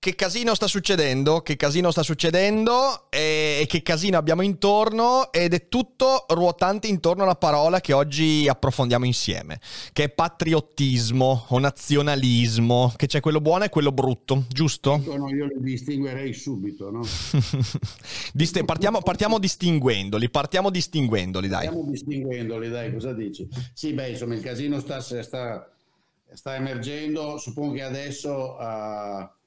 che casino sta succedendo? Che casino sta succedendo? E che casino abbiamo intorno? Ed è tutto ruotante intorno alla parola che oggi approfondiamo insieme, che è patriottismo o nazionalismo, che c'è quello buono e quello brutto, giusto? No, io li distinguerei subito, no? Dist- partiamo, partiamo, distinguendoli, partiamo distinguendoli, dai. Partiamo distinguendoli, dai, cosa dici? Sì, beh, insomma, il casino sta, sta, sta emergendo, suppongo che adesso... Uh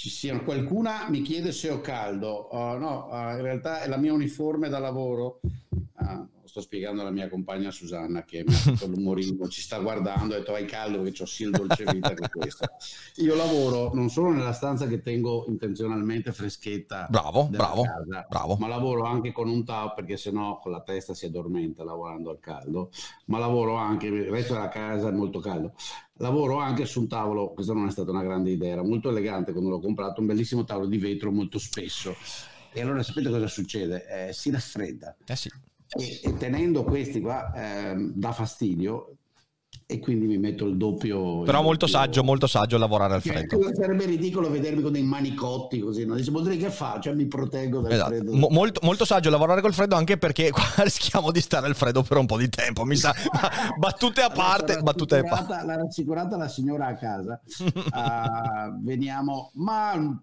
ci siano. Qualcuna mi chiede se ho caldo. Uh, no, uh, in realtà è la mia uniforme da lavoro. Uh, sto spiegando alla mia compagna Susanna che mi ha fatto l'umorismo, ci sta guardando, ha detto hai caldo perché ho sì il dolce vita che questo. Io lavoro non solo nella stanza che tengo intenzionalmente freschetta, bravo, bravo, casa, bravo, ma lavoro anche con un tao perché sennò con la testa si addormenta lavorando al caldo, ma lavoro anche, il resto della casa è molto caldo, lavoro anche su un tavolo, questa non è stata una grande idea, era molto elegante quando l'ho comprato, un bellissimo tavolo di vetro molto spesso. E allora sapete cosa succede? Eh, si raffredda. Eh sì e, e tenendo questi qua eh, dà fastidio e quindi mi metto il doppio. Però il molto doppio... saggio, molto saggio lavorare al freddo. Cioè, sarebbe ridicolo vedermi con dei manicotti così, no? Dice, potrei che faccio? Cioè, mi proteggo dal esatto. freddo. Mo- molto, molto, saggio lavorare col freddo anche perché qua rischiamo di stare al freddo per un po' di tempo, mi sa. battute a parte, allora, battute a parte. L'ha rassicurata la signora a casa. uh, veniamo, ma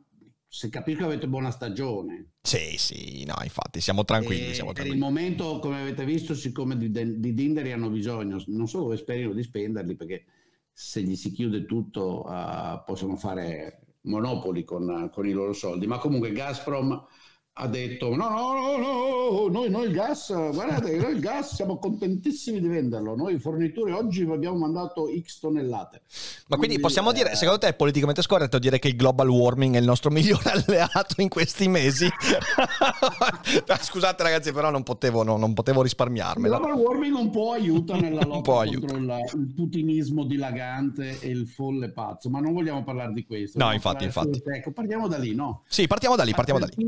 se capisco avete buona stagione. Sì, sì, no, infatti siamo tranquilli. Siamo per tranquilli. il momento, come avete visto, siccome di, di Dinderi hanno bisogno, non solo sperino di spenderli, perché se gli si chiude tutto uh, possono fare monopoli con, con, i loro soldi, ma comunque Gazprom ha detto no, no, no, no, noi, noi il gas, guardate, noi il gas siamo contentissimi di venderlo, noi fornitori oggi vi abbiamo mandato X tonnellate. Ma quindi, quindi possiamo eh... dire, secondo te è politicamente scorretto dire che il global warming è il nostro migliore alleato in questi mesi? Scusate ragazzi, però non potevo, no, non potevo risparmiarmela. Il global warming un po' aiuta nella lotta contro il, il, putinismo dilagante e il folle pazzo, ma non vogliamo parlare di questo. No, infatti, infatti. Ecco, partiamo da lì, no? Sì, partiamo da lì, partiamo da lì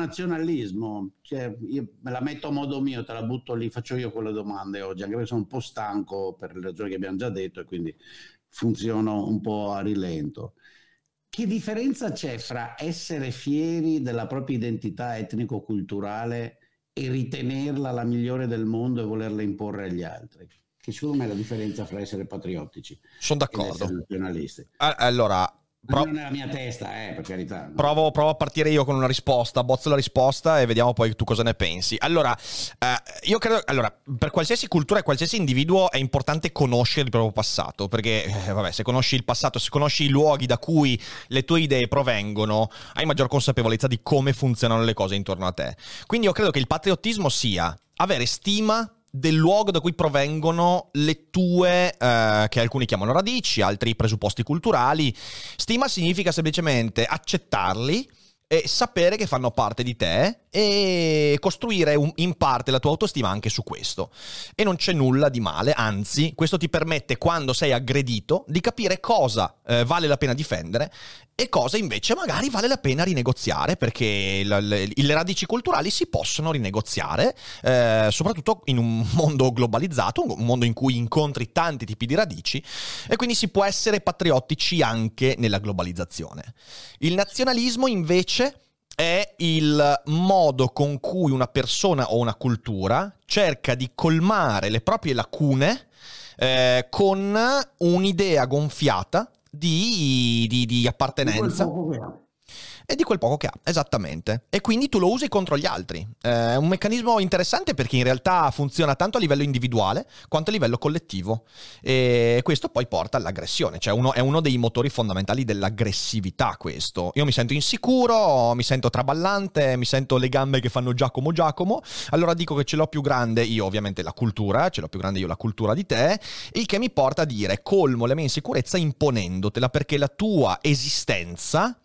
nazionalismo, cioè, io me la metto a modo mio, te la butto lì, faccio io quelle domande oggi, anche perché sono un po' stanco per le ragioni che abbiamo già detto e quindi funziono un po' a rilento. Che differenza c'è fra essere fieri della propria identità etnico-culturale e ritenerla la migliore del mondo e volerla imporre agli altri? Che secondo me è la differenza fra essere patriottici Sono d'accordo. e essere nazionalisti. Allora, Pro- non nella mia testa, eh, per carità. No? Provo, provo, a partire io con una risposta, bozzo la risposta e vediamo poi tu cosa ne pensi. Allora, eh, io credo, allora, per qualsiasi cultura e qualsiasi individuo è importante conoscere il proprio passato, perché, eh, vabbè, se conosci il passato, se conosci i luoghi da cui le tue idee provengono, hai maggior consapevolezza di come funzionano le cose intorno a te. Quindi io credo che il patriottismo sia avere stima del luogo da cui provengono le tue, eh, che alcuni chiamano radici, altri presupposti culturali. Stima significa semplicemente accettarli e sapere che fanno parte di te e costruire un, in parte la tua autostima anche su questo. E non c'è nulla di male, anzi, questo ti permette, quando sei aggredito, di capire cosa eh, vale la pena difendere e cosa invece magari vale la pena rinegoziare, perché le, le, le radici culturali si possono rinegoziare, eh, soprattutto in un mondo globalizzato, un mondo in cui incontri tanti tipi di radici, e quindi si può essere patriottici anche nella globalizzazione. Il nazionalismo invece è il modo con cui una persona o una cultura cerca di colmare le proprie lacune eh, con un'idea gonfiata di, di, di appartenenza e di quel poco che ha, esattamente. E quindi tu lo usi contro gli altri. Eh, è un meccanismo interessante perché in realtà funziona tanto a livello individuale quanto a livello collettivo. E questo poi porta all'aggressione, cioè uno, è uno dei motori fondamentali dell'aggressività questo. Io mi sento insicuro, mi sento traballante, mi sento le gambe che fanno Giacomo Giacomo, allora dico che ce l'ho più grande io ovviamente la cultura, ce l'ho più grande io la cultura di te, il che mi porta a dire colmo la mia insicurezza imponendotela perché la tua esistenza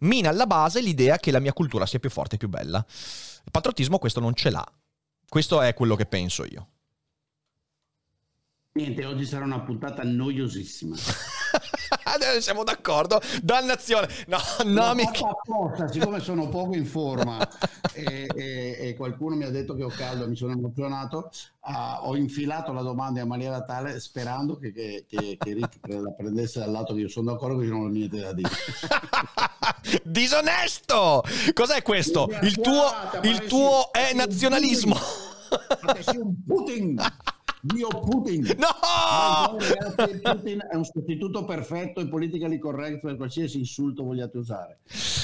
mina alla base l'idea che la mia cultura sia più forte e più bella. Il patriottismo questo non ce l'ha. Questo è quello che penso io. Niente, oggi sarà una puntata noiosissima. Siamo d'accordo. Dannazione. No, no, mi... apposta, siccome sono poco in forma e, e, e, qualcuno mi ha detto che ho caldo, mi sono emozionato, uh, ho infilato la domanda in maniera tale sperando che, che, che, che Rick la prendesse dal lato che io sono d'accordo che non ho niente da dire. Disonesto! Cos'è questo? Il tuo, il tuo è nazionalismo. Putin. Dio Putin. No! Putin è un sostituto perfetto e politically correct per qualsiasi insulto vogliate usare.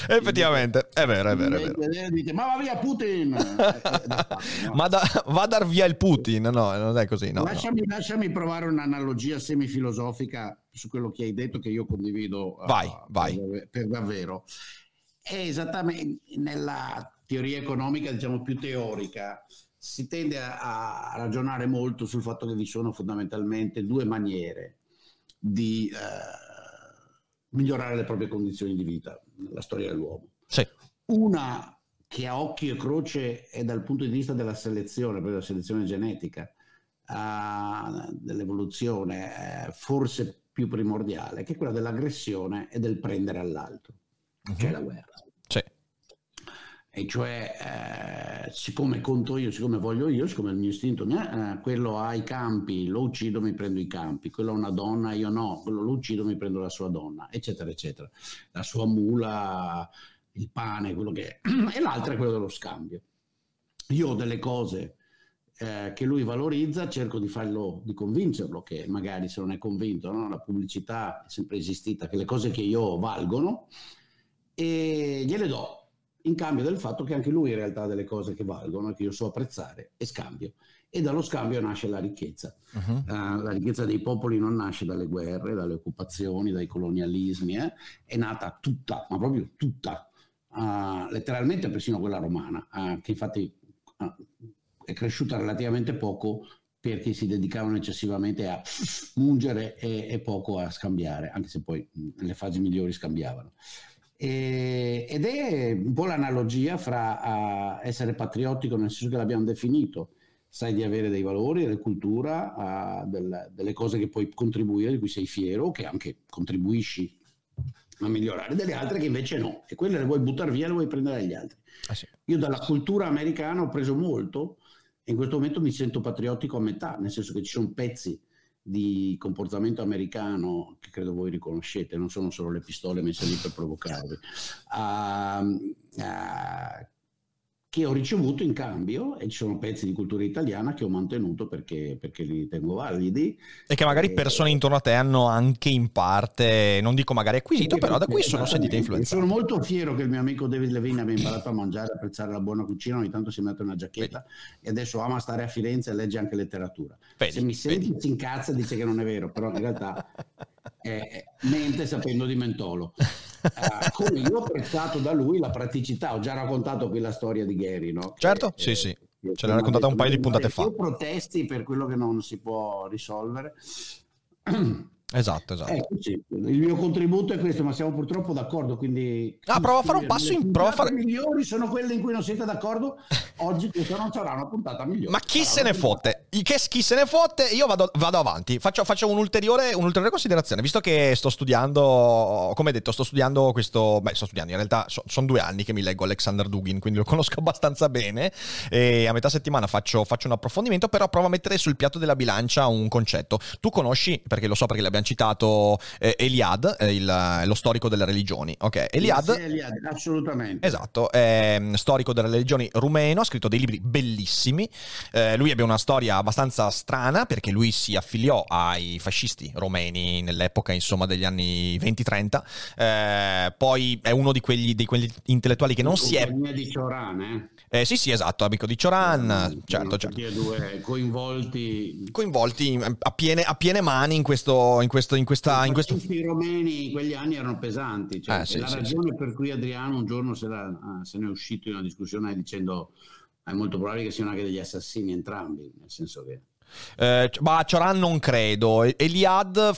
Effettivamente, è vero, è vero. È vero. Dite, ma va via Putin! ma da, va a dar via il Putin? No, non è così. No, lasciami, no. lasciami provare un'analogia semifilosofica su quello che hai detto che io condivido vai, uh, vai. Per, per davvero. È esattamente nella teoria economica, diciamo più teorica, si tende a, a, ragionare molto sul fatto che vi sono fondamentalmente due maniere di eh, migliorare le proprie condizioni di vita nella storia dell'uomo. Sì. Una che a occhio e croce è dal punto di vista della selezione, proprio della selezione genetica, uh, dell'evoluzione, uh, forse più primordiale, che è quella dell'aggressione e del prendere all'altro, uh-huh. cioè la guerra e cioè eh, siccome conto io, siccome voglio io, siccome il mio istinto eh, quello ha i campi, lo uccido, mi prendo i campi, quello ha una donna, io no, quello lo uccido, mi prendo la sua donna, eccetera, eccetera. La sua mula, il pane, quello che è. E l'altra è quello dello scambio. Io ho delle cose eh, che lui valorizza, cerco di farlo, di convincerlo, che magari se non è convinto, no? la pubblicità è sempre esistita, che le cose che io valgono, e gliele do in cambio del fatto che anche lui in realtà ha delle cose che valgono, che io so apprezzare e scambio. E dallo scambio nasce la ricchezza. Uh-huh. Uh, la ricchezza dei popoli non nasce dalle guerre, dalle occupazioni, dai colonialismi, eh? è nata tutta, ma proprio tutta, uh, letteralmente persino quella romana, uh, che infatti è cresciuta relativamente poco perché si dedicavano eccessivamente a mungere e, e poco a scambiare, anche se poi nelle fasi migliori scambiavano. E, ed è un po' l'analogia fra essere patriottico, nel senso che l'abbiamo definito, sai di avere dei valori, delle cultura, del, delle cose che puoi contribuire, di cui sei fiero, che anche contribuisci a migliorare, delle altre che invece no, e quelle le vuoi buttare via, le vuoi prendere agli altri. Ah, sì. Io dalla cultura americana ho preso molto e in questo momento mi sento patriottico a metà, nel senso che ci sono pezzi di comportamento americano che credo voi riconoscete, non sono solo le pistole messe lì per provocarvi, uh, uh, che ho ricevuto in cambio e ci sono pezzi di cultura italiana che ho mantenuto perché, perché li tengo validi. E che magari e, persone intorno a te hanno anche in parte, non dico magari acquisito, però da cui sono sentite influenzate. Sono molto fiero che il mio amico David Levine abbia imparato a mangiare, apprezzare la buona cucina, ogni tanto si mette una giacchetta vedi. e adesso ama stare a Firenze e legge anche letteratura. Vedi, Se mi senti vedi. si incazza e dice che non è vero, però in realtà eh, mente sapendo di mentolo. Uh, come io ho apprezzato da lui la praticità, ho già raccontato qui la storia di Gary, no? Certo, che, sì, eh, sì, ce l'ha raccontata un paio di puntate fa. protesti per quello che non si può risolvere. Esatto, esatto. Ecco, sì. Il mio contributo è questo, ma siamo purtroppo d'accordo, quindi... Ah, prova a fare un passo in... Prova fare... migliori sono quelle in cui non siete d'accordo, oggi questa non sarà una puntata migliore. Ma chi se ne fotte? Che, chi se ne fotte? Io vado, vado avanti, faccio, faccio un'ulteriore, un'ulteriore, considerazione, visto che sto studiando, come detto, sto studiando questo... Beh, sto studiando, in realtà so, sono due anni che mi leggo Alexander Dugin, quindi lo conosco abbastanza bene, e a metà settimana faccio, faccio un approfondimento, però provo a mettere sul piatto della bilancia un concetto. Tu conosci, perché lo so perché l'abbiamo abbiamo citato eh, Eliad, eh, il, lo storico delle religioni. Ok, Eliad, sì, Eliad assolutamente. Esatto, è mm, storico delle religioni rumeno, ha scritto dei libri bellissimi. Eh, lui ebbe una storia abbastanza strana perché lui si affiliò ai fascisti romeni nell'epoca, insomma, degli anni 20-30. Eh, poi è uno di quegli, di quegli intellettuali che non si è... di Cioran, eh? Eh, sì, sì, esatto, amico di Cioran, certo, certo. Due coinvolti... Coinvolti a piene, a piene mani in questo, in questo, in questa, in questo... I romeni in quegli anni erano pesanti. Cioè, eh, sì, la sì, ragione sì. per cui Adriano un giorno se, la, ah, se ne è uscito in una discussione dicendo è molto probabile che siano anche degli assassini entrambi, nel senso che eh, ma Cioran non credo. Eliad,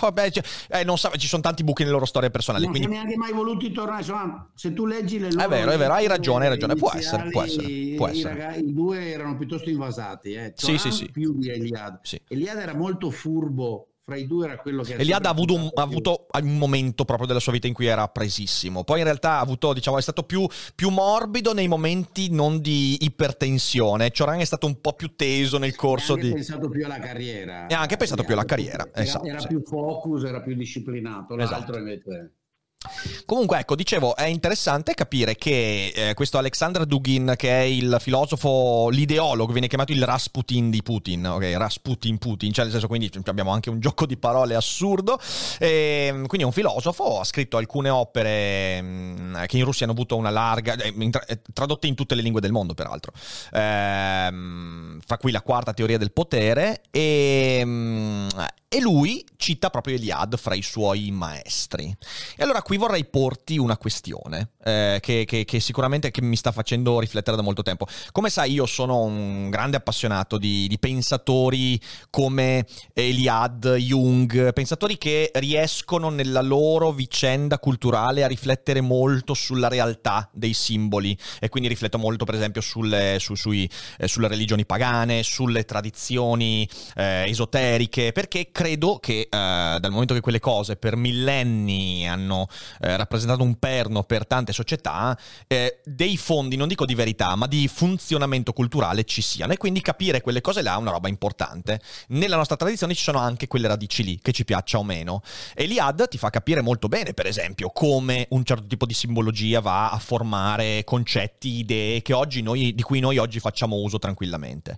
vabbè, eh, non so, ci sono tanti buchi nelle loro storie personali. Non quindi... sono neanche mai voluti tornare. Insomma, se tu leggi le loro. È vero, è vero, hai ragione, hai ragione. Può essere, può essere. Può essere. I, ragazzi, I, due erano piuttosto invasati. Eh. Sì, sì, sì. più di Eliad. Sì. Eliad era molto furbo fra i due era quello che... Eliade ha avuto, un, ha avuto un momento proprio della sua vita in cui era presissimo, poi in realtà ha avuto, diciamo, è stato più, più morbido nei momenti non di ipertensione, Cioran è stato un po' più teso nel corso di... Ha pensato più alla carriera. E ha anche pensato più alla carriera, era, esatto. Era più focus, era più disciplinato, l'altro esatto. invece... Comunque, ecco, dicevo, è interessante capire che eh, questo Alexander Dugin, che è il filosofo, l'ideologo, viene chiamato il Rasputin di Putin, ok? Rasputin Putin, cioè nel senso, quindi abbiamo anche un gioco di parole assurdo. E, ehm, quindi è un filosofo, ha scritto alcune opere mh, mm, che in Russia hanno avuto una larga, eh, eh, tradotte in tutte le lingue del mondo, peraltro. Eh, fra cui la quarta teoria del potere. E, mh, mm, e lui cita proprio Eliade fra i suoi maestri. E allora qui vorrei porti una questione eh, che, che, che, sicuramente che mi sta facendo riflettere da molto tempo. Come sai, io sono un grande appassionato di, di pensatori come Eliade, Jung, pensatori che riescono nella loro vicenda culturale a riflettere molto sulla realtà dei simboli e quindi rifletto molto per esempio sulle, su, sui, eh, sulle religioni pagane, sulle tradizioni eh, esoteriche, perché credo che eh, dal momento che quelle cose per millenni hanno eh, rappresentato un perno per tante società, eh, dei fondi, non dico di verità, ma di funzionamento culturale ci siano e quindi capire quelle cose là è una roba importante. Nella nostra tradizione ci sono anche quelle radici lì, che ci piaccia o meno. E l'IAD ti fa capire molto bene, per esempio, come un certo tipo di simbologia va a formare concetti, idee noi, di cui noi oggi facciamo uso tranquillamente.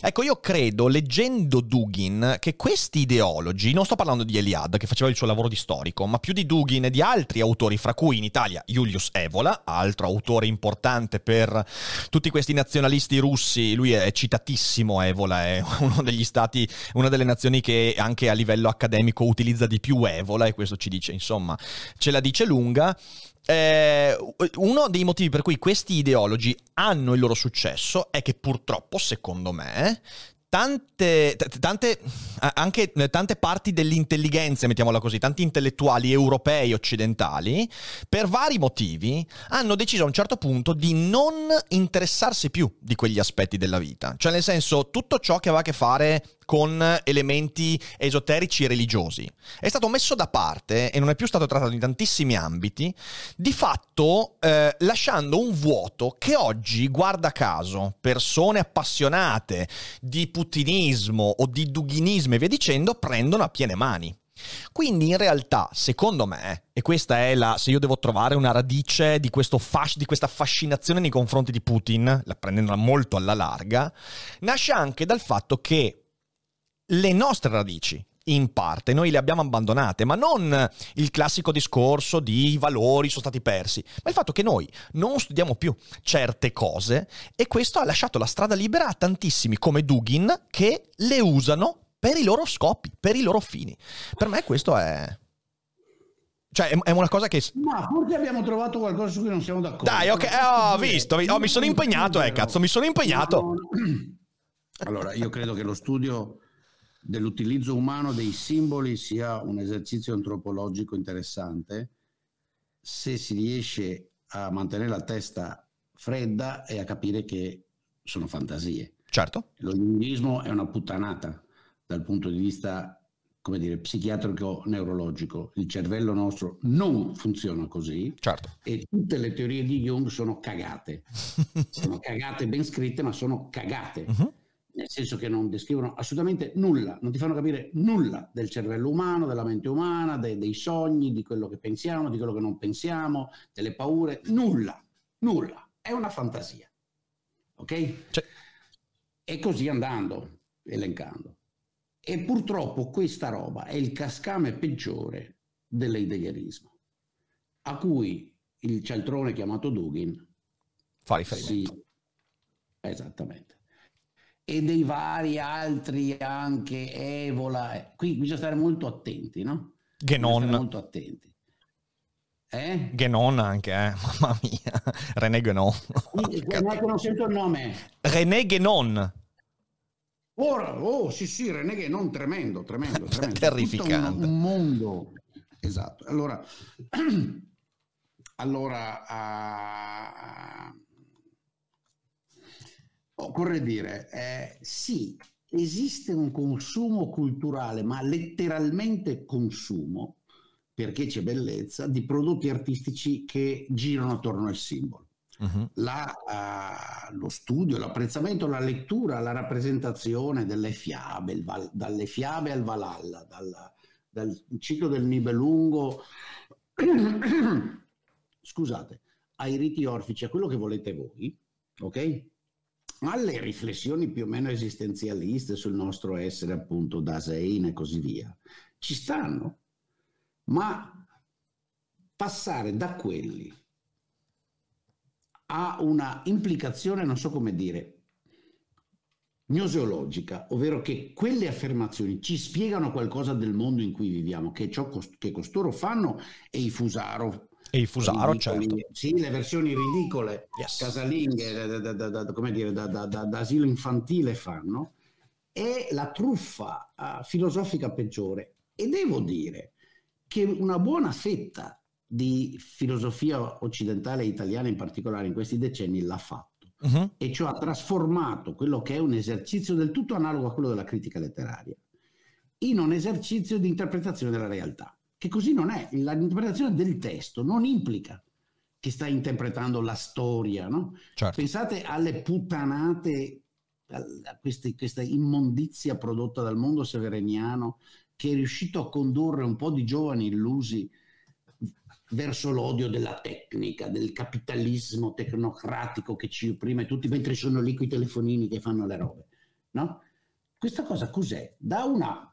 Ecco, io credo, leggendo Dugin, che questi idee ideologi, non sto parlando di Eliade che faceva il suo lavoro di storico, ma più di Dugin e di altri autori, fra cui in Italia Julius Evola, altro autore importante per tutti questi nazionalisti russi, lui è citatissimo Evola, è uno degli stati, una delle nazioni che anche a livello accademico utilizza di più Evola e questo ci dice, insomma, ce la dice lunga. Eh, uno dei motivi per cui questi ideologi hanno il loro successo è che purtroppo, secondo me, tante, tante, anche tante parti dell'intelligenza, mettiamola così, tanti intellettuali europei occidentali, per vari motivi, hanno deciso a un certo punto di non interessarsi più di quegli aspetti della vita. Cioè, nel senso, tutto ciò che aveva a che fare con elementi esoterici e religiosi. È stato messo da parte e non è più stato trattato in tantissimi ambiti, di fatto eh, lasciando un vuoto che oggi, guarda caso, persone appassionate di putinismo o di dughinismo e via dicendo, prendono a piene mani. Quindi in realtà, secondo me, e questa è la, se io devo trovare una radice di, fas- di questa fascinazione nei confronti di Putin, la prendendola molto alla larga, nasce anche dal fatto che le nostre radici, in parte, noi le abbiamo abbandonate, ma non il classico discorso di i valori sono stati persi, ma il fatto che noi non studiamo più certe cose e questo ha lasciato la strada libera a tantissimi come Dugin che le usano per i loro scopi, per i loro fini. Per me questo è... Cioè, è una cosa che. Ma forse abbiamo trovato qualcosa su cui non siamo d'accordo. Dai, ok, oh, ho visto, oh, mi sono impegnato, eh, cazzo, mi sono impegnato. Allora, io credo che lo studio dell'utilizzo umano dei simboli sia un esercizio antropologico interessante se si riesce a mantenere la testa fredda e a capire che sono fantasie. Certo. Lo linguismo è una puttanata dal punto di vista come dire, psichiatrico neurologico. Il cervello nostro non funziona così certo. e tutte le teorie di Jung sono cagate. sono cagate ben scritte, ma sono cagate. Uh-huh nel senso che non descrivono assolutamente nulla, non ti fanno capire nulla del cervello umano, della mente umana, dei, dei sogni, di quello che pensiamo, di quello che non pensiamo, delle paure, nulla, nulla, è una fantasia. Ok? Cioè. E così andando, elencando. E purtroppo questa roba è il cascame peggiore dell'heideggerismo, a cui il cialtrone chiamato Dugin fa riferimento. Sì, esattamente e dei vari altri anche Evola. Qui bisogna stare molto attenti, no? Genon. molto attenti. Eh? Genon anche, eh? mamma mia. René Genon. Non sento il nome. René Genon. Ora, oh sì sì, René Genon, tremendo, tremendo, tremendo. Terrificante. Un, un, mondo. Esatto. Allora, allora uh, occorre dire, eh, sì, esiste un consumo culturale, ma letteralmente consumo, perché c'è bellezza, di prodotti artistici che girano attorno al simbolo. Uh-huh. La, uh, lo studio, l'apprezzamento, la lettura, la rappresentazione delle fiabe, val, dalle fiabe al Valhalla, dal, dal ciclo del Nibelungo, scusate, ai riti orfici, a quello che volete voi, ok? Alle riflessioni più o meno esistenzialiste sul nostro essere appunto Dasein e così via, ci stanno, ma passare da quelli a una implicazione, non so come dire, gnoseologica, ovvero che quelle affermazioni ci spiegano qualcosa del mondo in cui viviamo, che ciò che costoro fanno e i Fusaro e i Fusaro, certo. Sì, le versioni ridicole, yes. casalinghe, da, da, da, come dire, da, asilo infantile fanno, è la truffa uh, filosofica peggiore. E devo dire che una buona fetta di filosofia occidentale e italiana in particolare in questi decenni l'ha fatto. Uh-huh. E cioè ha trasformato quello che è un esercizio del tutto analogo a quello della critica letteraria in un esercizio di interpretazione della realtà che così non è. L'interpretazione del testo non implica che sta interpretando la storia, no? certo. Pensate alle puttanate, a queste, questa immondizia prodotta dal mondo severeniano che è riuscito a condurre un po' di giovani illusi verso l'odio della tecnica, del capitalismo tecnocratico che ci opprime tutti mentre sono lì con i telefonini che fanno le robe. No? Questa cosa cos'è? Da una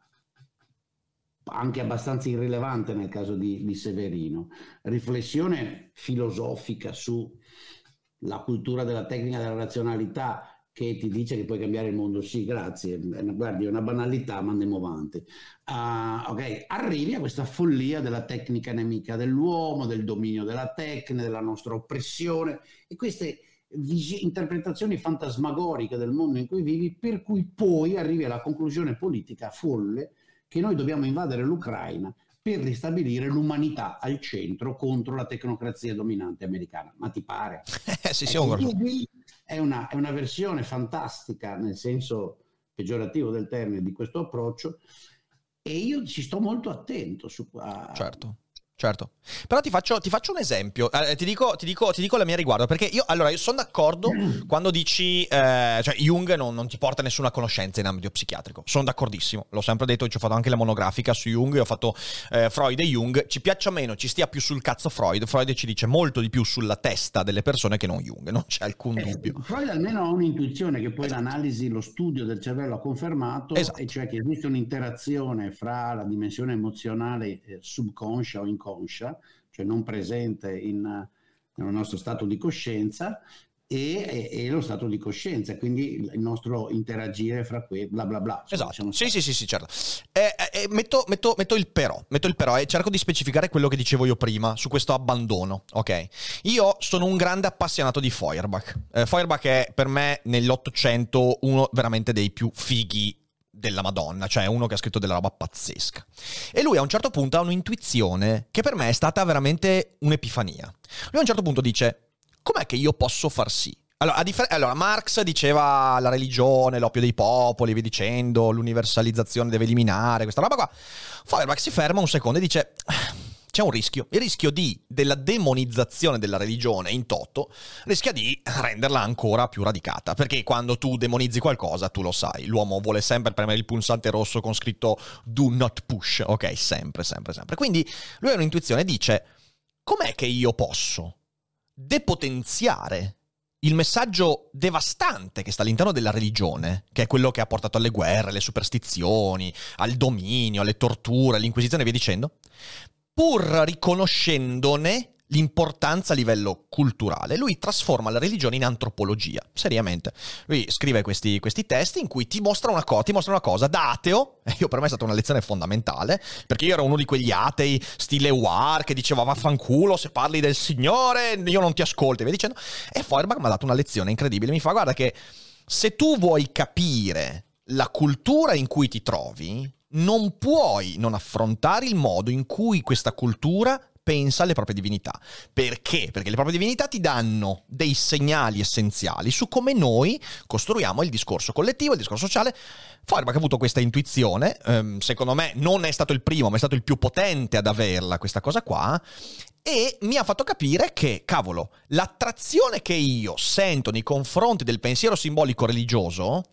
anche abbastanza irrilevante nel caso di, di Severino, riflessione filosofica sulla cultura della tecnica della razionalità che ti dice che puoi cambiare il mondo, sì, grazie, guardi, è una banalità, ma andiamo avanti. Uh, ok, arrivi a questa follia della tecnica nemica dell'uomo, del dominio della tecnica, della nostra oppressione e queste vis- interpretazioni fantasmagoriche del mondo in cui vivi, per cui poi arrivi alla conclusione politica folle che noi dobbiamo invadere l'Ucraina per ristabilire l'umanità al centro contro la tecnocrazia dominante americana. Ma ti pare? Eh, sì, sì, ecco, è, una, è una versione fantastica, nel senso peggiorativo del termine, di questo approccio e io ci sto molto attento su qua. Certo. Certo, però ti faccio, ti faccio un esempio, eh, ti, dico, ti, dico, ti, dico, la mia riguardo, perché io, allora, io sono d'accordo quando dici, eh, cioè Jung non, non, ti porta nessuna conoscenza in ambito psichiatrico, sono d'accordissimo, l'ho sempre detto, ci ho fatto anche la monografica su Jung, ho fatto eh, Freud e Jung, ci piaccia meno, ci stia più sul cazzo Freud, Freud ci dice molto di più sulla testa delle persone che non Jung, non c'è alcun eh, dubbio. Freud almeno ha un'intuizione che poi esatto. l'analisi, lo studio del cervello ha confermato, esatto. e cioè che esiste un'interazione fra la dimensione emozionale eh, subconscia o inconscia, cioè non presente in, nel nostro stato di coscienza, e, e, lo stato di coscienza, quindi il nostro interagire fra quei bla bla bla. Esatto, sì, sì, sì, sì, certo. Eh, eh, metto, metto, metto, il però, metto il però e cerco di specificare quello che dicevo io prima su questo abbandono, ok? Io sono un grande appassionato di Feuerbach. Eh, Feuerbach è per me nell'Ottocento uno veramente dei più fighi della Madonna, cioè uno che ha scritto della roba pazzesca. E lui a un certo punto ha un'intuizione che per me è stata veramente un'epifania. Lui a un certo punto dice, com'è che io posso far sì? Allora, differ- allora, Marx diceva la religione, l'oppio dei popoli, vi dicendo, l'universalizzazione deve eliminare questa roba qua. Feuerbach si ferma un secondo e dice c'è un rischio. Il rischio di, della demonizzazione della religione in toto rischia di renderla ancora più radicata. Perché quando tu demonizzi qualcosa, tu lo sai, l'uomo vuole sempre premere il pulsante rosso con scritto do not push. Ok, sempre, sempre, sempre. Quindi lui ha un'intuizione dice: com'è che io posso depotenziare il messaggio devastante che sta all'interno della religione, che è quello che ha portato alle guerre, alle superstizioni, al dominio, alle torture, all'inquisizione e via dicendo, pur riconoscendone l'importanza a livello culturale. Lui trasforma la religione in antropologia, seriamente. Lui scrive questi, questi testi in cui ti mostra una cosa, ti mostra una cosa da ateo, e io per me è stata una lezione fondamentale, perché io ero uno di quegli atei stile War che diceva vaffanculo se parli del Signore, io non ti ascolto, e via dicendo. E Feuerbach mi ha dato una lezione incredibile, mi fa guarda che se tu vuoi capire la cultura in cui ti trovi, non puoi non affrontare il modo in cui questa cultura pensa alle proprie divinità. Perché? Perché le proprie divinità ti danno dei segnali essenziali su come noi costruiamo il discorso collettivo, il discorso sociale. Feuerbach ha avuto questa intuizione, ehm, secondo me non è stato il primo, ma è stato il più potente ad averla questa cosa qua, e mi ha fatto capire che, cavolo, l'attrazione che io sento nei confronti del pensiero simbolico religioso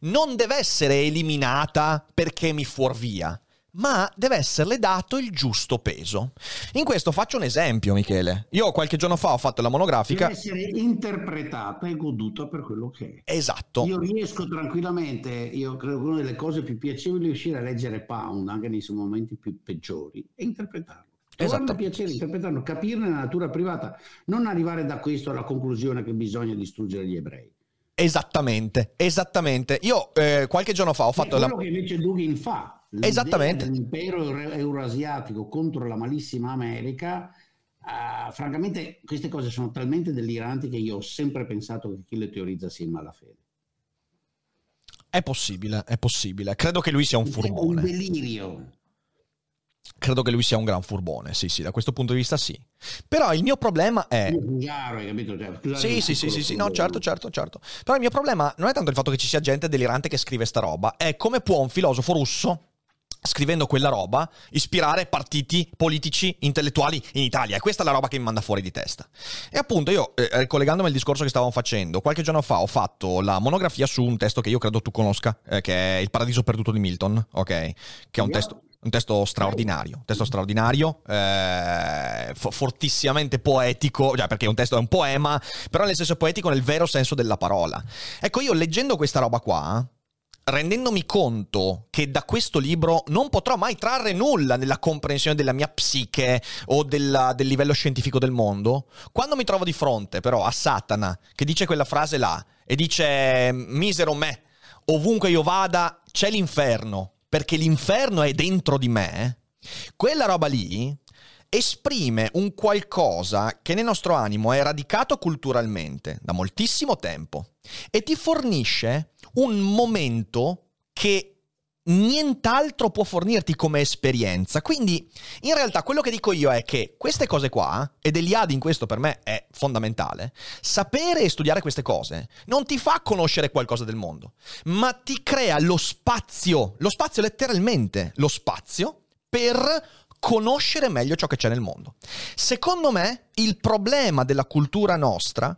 non deve essere eliminata perché mi fuorvia, ma deve esserle dato il giusto peso. In questo faccio un esempio, Michele. Io qualche giorno fa ho fatto la monografica. Deve essere interpretata e goduta per quello che è. Esatto. Io riesco tranquillamente, io credo che una delle cose più piacevoli è riuscire a leggere Pound anche nei suoi momenti più peggiori e interpretarlo. Esatto. piacere interpretarlo, capirne la natura privata, non arrivare da questo alla conclusione che bisogna distruggere gli ebrei. Esattamente, esattamente. Io eh, qualche giorno fa ho fatto... È quello la... che invece Dugin fa. Esattamente. L'impero eurasiatico contro la malissima America, uh, francamente queste cose sono talmente deliranti che io ho sempre pensato che chi le teorizza sia in malafede. È possibile, è possibile. Credo che lui sia un furbone. È un delirio credo che lui sia un gran furbone, sì, sì, da questo punto di vista sì. Però il mio problema è... Chiaro, hai capito? Cioè, sì, sì, sì, sì, sì, no, certo, certo, certo. Però il mio problema non è tanto il fatto che ci sia gente delirante che scrive sta roba, è come può un filosofo russo scrivendo quella roba, ispirare partiti politici, intellettuali in Italia. E questa è la roba che mi manda fuori di testa. E appunto io, eh, ricollegandomi al discorso che stavamo facendo, qualche giorno fa ho fatto la monografia su un testo che io credo tu conosca, eh, che è Il paradiso perduto di Milton, ok? Che è un testo un testo straordinario, un testo straordinario, eh, fortissimamente poetico, cioè perché un testo è un poema, però nel senso poetico nel vero senso della parola. Ecco, io leggendo questa roba qua, rendendomi conto che da questo libro non potrò mai trarre nulla nella comprensione della mia psiche o della, del livello scientifico del mondo, quando mi trovo di fronte però a Satana che dice quella frase là e dice misero me, ovunque io vada c'è l'inferno, perché l'inferno è dentro di me, quella roba lì esprime un qualcosa che nel nostro animo è radicato culturalmente da moltissimo tempo e ti fornisce un momento che nient'altro può fornirti come esperienza. Quindi, in realtà, quello che dico io è che queste cose qua, ed Eliade in questo per me è fondamentale, sapere e studiare queste cose non ti fa conoscere qualcosa del mondo, ma ti crea lo spazio, lo spazio letteralmente, lo spazio per conoscere meglio ciò che c'è nel mondo. Secondo me, il problema della cultura nostra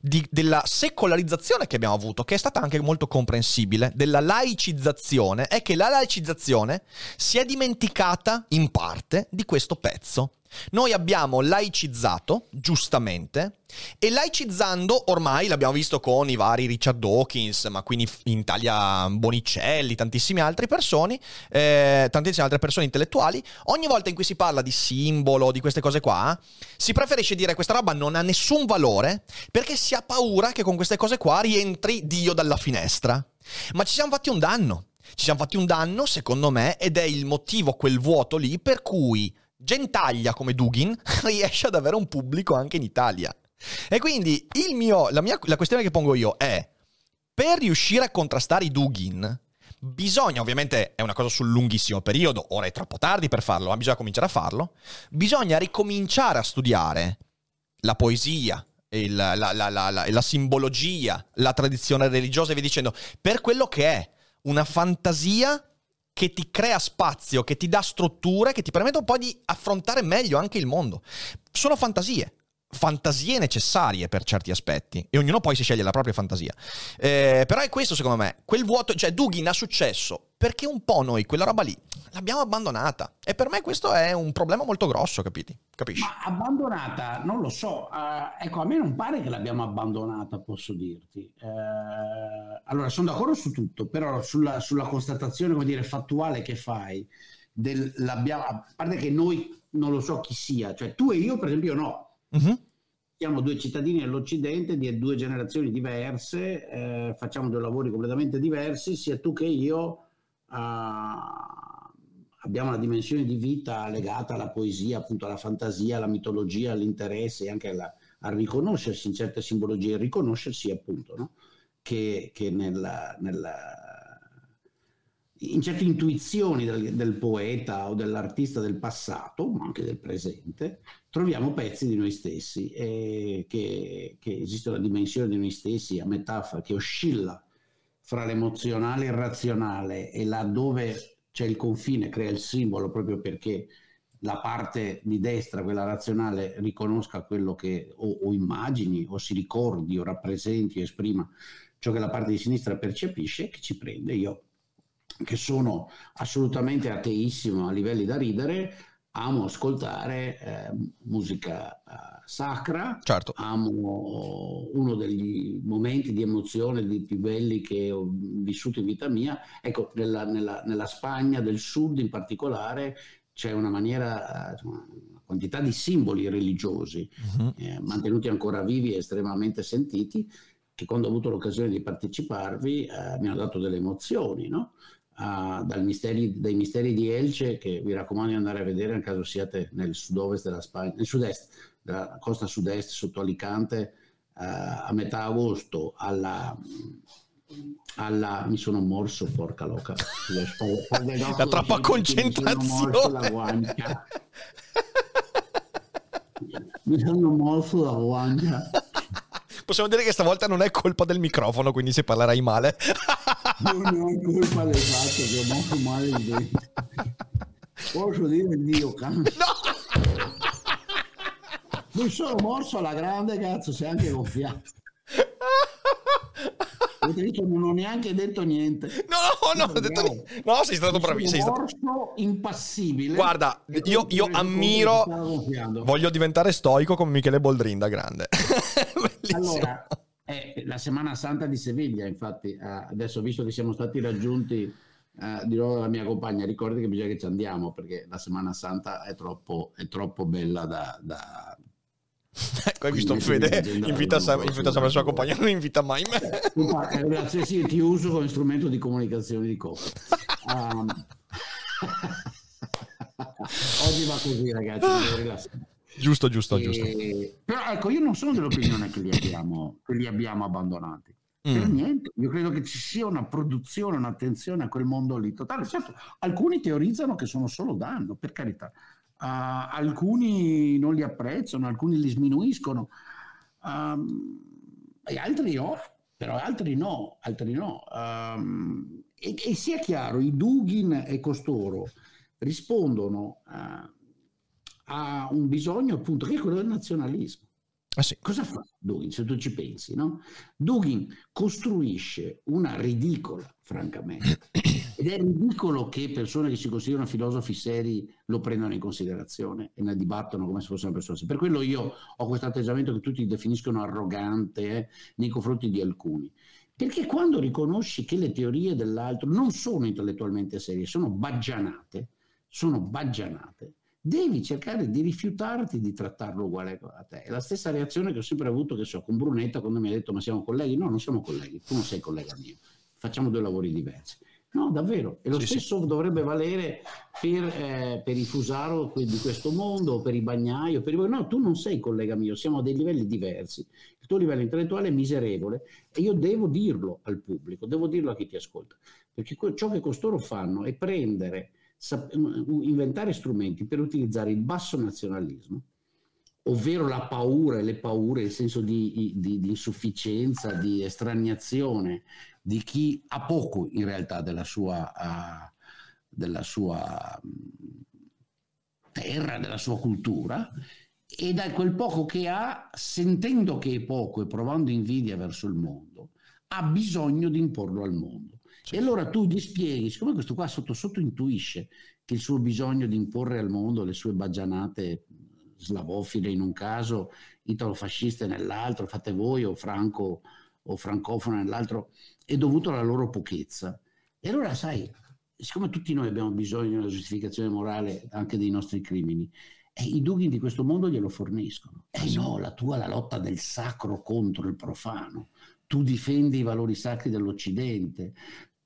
di, della secolarizzazione che abbiamo avuto, che è stata anche molto comprensibile, della laicizzazione, è che la laicizzazione si è dimenticata in parte di questo pezzo. Noi abbiamo laicizzato, giustamente, e laicizzando ormai l'abbiamo visto con i vari Richard Dawkins, ma quindi in Italia Bonicelli, tantissime altre persone, eh, tantissime altre persone intellettuali, ogni volta in cui si parla di simbolo, di queste cose qua, si preferisce dire questa roba non ha nessun valore perché si ha paura che con queste cose qua rientri Dio dalla finestra. Ma ci siamo fatti un danno. Ci siamo fatti un danno, secondo me, ed è il motivo, quel vuoto lì, per cui gentaglia come Dugin riesce ad avere un pubblico anche in Italia. E quindi mio, la, mia, la questione che pongo io è, per riuscire a contrastare i Dugin, bisogna, ovviamente è una cosa sul lunghissimo periodo, ora è troppo tardi per farlo, ma bisogna cominciare a farlo, bisogna ricominciare a studiare la poesia, il, la, la, la, la, simbologia, la tradizione religiosa e via dicendo, per quello che è una fantasia che ti crea spazio, che ti dà strutture, che ti permettono poi di affrontare meglio anche il mondo. Sono fantasie fantasie necessarie per certi aspetti e ognuno poi si sceglie la propria fantasia. Eh, però è questo secondo me, quel vuoto, cioè Dugin ha successo perché un po' noi quella roba lì l'abbiamo abbandonata e per me questo è un problema molto grosso, capiti? Capisci? Ma abbandonata, non lo so, uh, ecco a me non pare che l'abbiamo abbandonata, posso dirti. Uh, allora sono d'accordo su tutto, però sulla, sulla constatazione, come dire, fattuale che fai, del, a parte che noi non lo so chi sia, cioè tu e io per esempio no, Uh-huh. Siamo due cittadini dell'Occidente di due generazioni diverse, eh, facciamo due lavori completamente diversi, sia tu che io eh, abbiamo una dimensione di vita legata alla poesia, appunto alla fantasia, alla mitologia, all'interesse e anche alla, a riconoscersi in certe simbologie, riconoscersi appunto no? che, che nella, nella in certe intuizioni del, del, poeta o dell'artista del passato, ma anche del presente, troviamo pezzi di noi stessi, eh, che, che, esiste una dimensione di noi stessi a metafora che oscilla fra l'emozionale e il razionale e laddove c'è il confine crea il simbolo proprio perché la parte di destra, quella razionale, riconosca quello che o, o immagini o si ricordi o rappresenti o esprima ciò che la parte di sinistra percepisce, che ci prende. Io che sono assolutamente ateissimo a livelli da ridere, amo ascoltare eh, musica eh, sacra, certo. amo uno degli momenti di emozione di più belli che ho vissuto in vita mia. Ecco, nella, nella, nella Spagna del sud in particolare c'è una maniera, eh, una quantità di simboli religiosi uh-huh. eh, mantenuti ancora vivi e estremamente sentiti, che quando ho avuto l'occasione di parteciparvi eh, mi hanno dato delle emozioni, no? Uh, misteri, dai misteri di Elce, che vi raccomando di andare a vedere nel caso siate nel sud-ovest della Spagna, nel sud-est, della costa sud-est, sotto Alicante, uh, a metà agosto, alla, alla, mi sono morso, porca loca, la troppa concentrazione. Mi sono morso la guancia. Possiamo dire che stavolta non è colpa del microfono, quindi se parlerai male. non è colpa del fatto che ho molto male il dente. Posso dire il mio cazzo? No! Mi sono morso alla grande, cazzo, sei anche gonfiato. non ho neanche detto niente. No, no, no, detto no sei stato bravissimo. Sei stato impassibile. Guarda, io, io ammiro. Voglio diventare stoico come Michele Boldrin da allora, è la Settimana Santa di Seviglia, infatti, eh, adesso visto che siamo stati raggiunti, eh, dirò alla mia compagna, ricordi che bisogna che ci andiamo perché la Settimana Santa è troppo, è troppo bella da... da... Ecco, hai visto Fede, invita, sempre, invita sempre la sua compagna, non invita mai me. Eh, grazie, sì, ti uso come strumento di comunicazione di coppia. Um... Oggi va così ragazzi, Giusto, giusto, e... giusto. Però ecco, io non sono dell'opinione che li abbiamo, che li abbiamo abbandonati. Mm. Per niente, io credo che ci sia una produzione, un'attenzione a quel mondo lì totale. Certo, alcuni teorizzano che sono solo danno, per carità. Uh, alcuni non li apprezzano, alcuni li sminuiscono, um, e altri no, però altri no, altri no. Um, e, e, sia chiaro, i Dugin e costoro rispondono uh, ha un bisogno appunto che è quello del nazionalismo. Ah, sì. Cosa fa Dugin se tu ci pensi? No? Dugin costruisce una ridicola, francamente, ed è ridicolo che persone che si considerano filosofi seri lo prendano in considerazione e ne dibattono come se fosse una persona seria. Per quello io ho questo atteggiamento che tutti definiscono arrogante eh, nei confronti di alcuni. Perché quando riconosci che le teorie dell'altro non sono intellettualmente serie, sono baggianate, sono baggianate, devi cercare di rifiutarti di trattarlo uguale a te. È la stessa reazione che ho sempre avuto, che so, con Brunetta quando mi ha detto ma siamo colleghi. No, non siamo colleghi, tu non sei collega mio, facciamo due lavori diversi. No, davvero. E lo sì, stesso sì. dovrebbe valere per, eh, per, i Fusaro di questo mondo, per i Bagnaio. Per i... No, tu non sei collega mio, siamo a dei livelli diversi. Il tuo livello intellettuale è miserevole e io devo dirlo al pubblico, devo dirlo a chi ti ascolta. Perché ciò che costoro fanno è prendere inventare strumenti per utilizzare il basso nazionalismo, ovvero la paura e le paure, il senso di, di, di, insufficienza, di estraniazione di chi ha poco in realtà della sua, uh, della sua terra, della sua cultura, e da quel poco che ha, sentendo che è poco e provando invidia verso il mondo, ha bisogno di imporlo al mondo. E allora tu gli spieghi, siccome questo qua sotto sotto intuisce che il suo bisogno di imporre al mondo le sue baggianate slavofile in un caso, italo-fasciste nell'altro, fate voi o franco o francofono nell'altro, è dovuto alla loro pochezza. E allora sai, siccome tutti noi abbiamo bisogno di una giustificazione morale anche dei nostri crimini, e i dughi di questo mondo glielo forniscono. E no, la tua è la lotta del sacro contro il profano. Tu difendi i valori sacri dell'Occidente,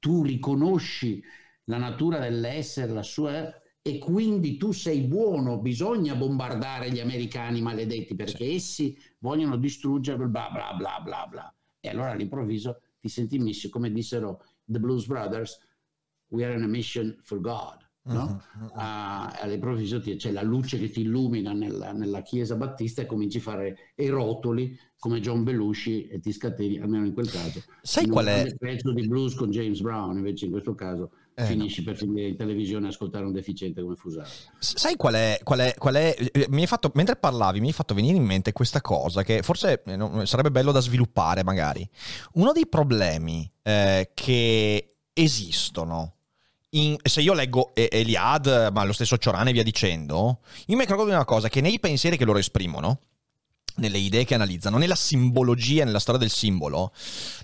tu riconosci la natura dell'essere, la sua e quindi tu sei buono, bisogna bombardare gli americani maledetti perché sì. essi vogliono distruggere bla bla bla bla bla. E allora all'improvviso ti senti messi, come dissero The Blues Brothers, we are on a mission for God. No? Uh-huh. Uh, all'improvviso c'è la luce che ti illumina nella, nella, chiesa battista e cominci a fare i rotoli come John Belushi e ti scateni, almeno in quel caso. Sai in qual è? Il pezzo di blues con James Brown, invece in questo caso eh, finisci no. per finire in televisione a ascoltare un deficiente come Fusaro. Sai qual è, qual è, qual è eh, mi hai fatto, mentre parlavi mi hai fatto venire in mente questa cosa che forse eh, no, sarebbe bello da sviluppare magari. Uno dei problemi eh, che esistono in, se io leggo Eliad, ma lo stesso Ciorane e via dicendo, io mi ricordo di una cosa, che nei pensieri che loro esprimono, nelle idee che analizzano, nella simbologia, nella storia del simbolo,